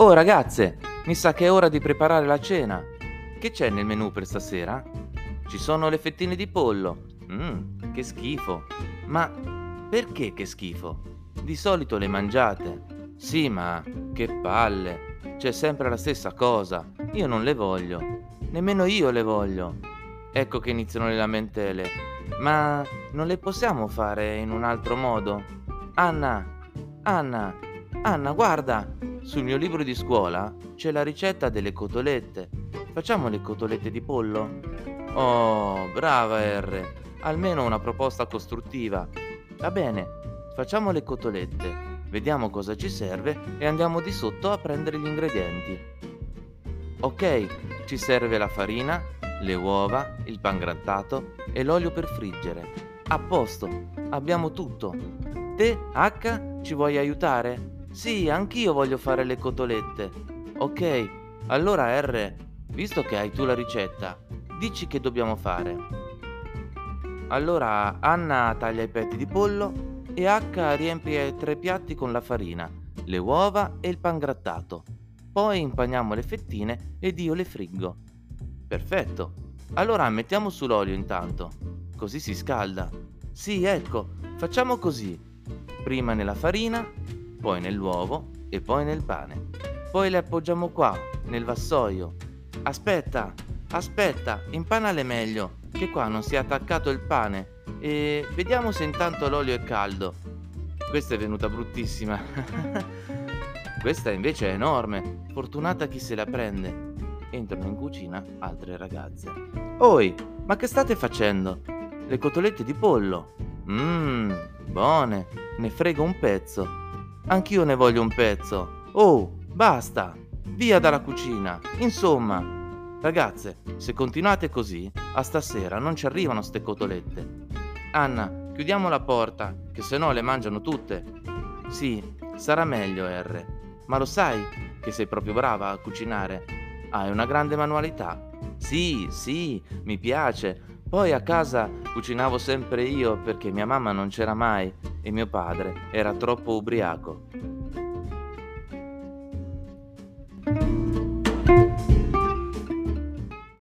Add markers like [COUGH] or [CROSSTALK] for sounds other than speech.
Oh ragazze, mi sa che è ora di preparare la cena. Che c'è nel menù per stasera? Ci sono le fettine di pollo. Mmm, che schifo. Ma perché che schifo? Di solito le mangiate. Sì, ma che palle. C'è sempre la stessa cosa. Io non le voglio. Nemmeno io le voglio. Ecco che iniziano le lamentele. Ma non le possiamo fare in un altro modo? Anna, Anna, Anna, guarda, sul mio libro di scuola c'è la ricetta delle cotolette. Facciamo le cotolette di pollo? Oh, brava R. Almeno una proposta costruttiva. Va bene, facciamo le cotolette. Vediamo cosa ci serve e andiamo di sotto a prendere gli ingredienti. Ok, ci serve la farina, le uova, il pan grattato e l'olio per friggere. A posto, abbiamo tutto. Te, H, ci vuoi aiutare? Sì, anch'io voglio fare le cotolette. Ok, allora R, visto che hai tu la ricetta, dici che dobbiamo fare. Allora Anna taglia i petti di pollo e H riempie tre piatti con la farina, le uova e il pan grattato. Poi impaniamo le fettine ed io le friggo. Perfetto. Allora mettiamo sull'olio intanto, così si scalda. Sì, ecco, facciamo così. Prima nella farina, poi nell'uovo e poi nel pane. Poi le appoggiamo qua, nel vassoio. Aspetta, aspetta, impanale meglio, che qua non si è attaccato il pane. E vediamo se intanto l'olio è caldo. Questa è venuta bruttissima. [LAUGHS] Questa invece è enorme. Fortunata chi se la prende. Entrano in cucina altre ragazze. Oi, ma che state facendo? Le cotolette di pollo. Mmm, buone. Ne frego un pezzo. Anch'io ne voglio un pezzo. Oh, basta! Via dalla cucina! Insomma, ragazze, se continuate così, a stasera non ci arrivano ste cotolette. Anna, chiudiamo la porta, che se no le mangiano tutte. Sì, sarà meglio, R. Ma lo sai che sei proprio brava a cucinare? Hai una grande manualità. Sì, sì, mi piace. Poi a casa cucinavo sempre io perché mia mamma non c'era mai e mio padre era troppo ubriaco.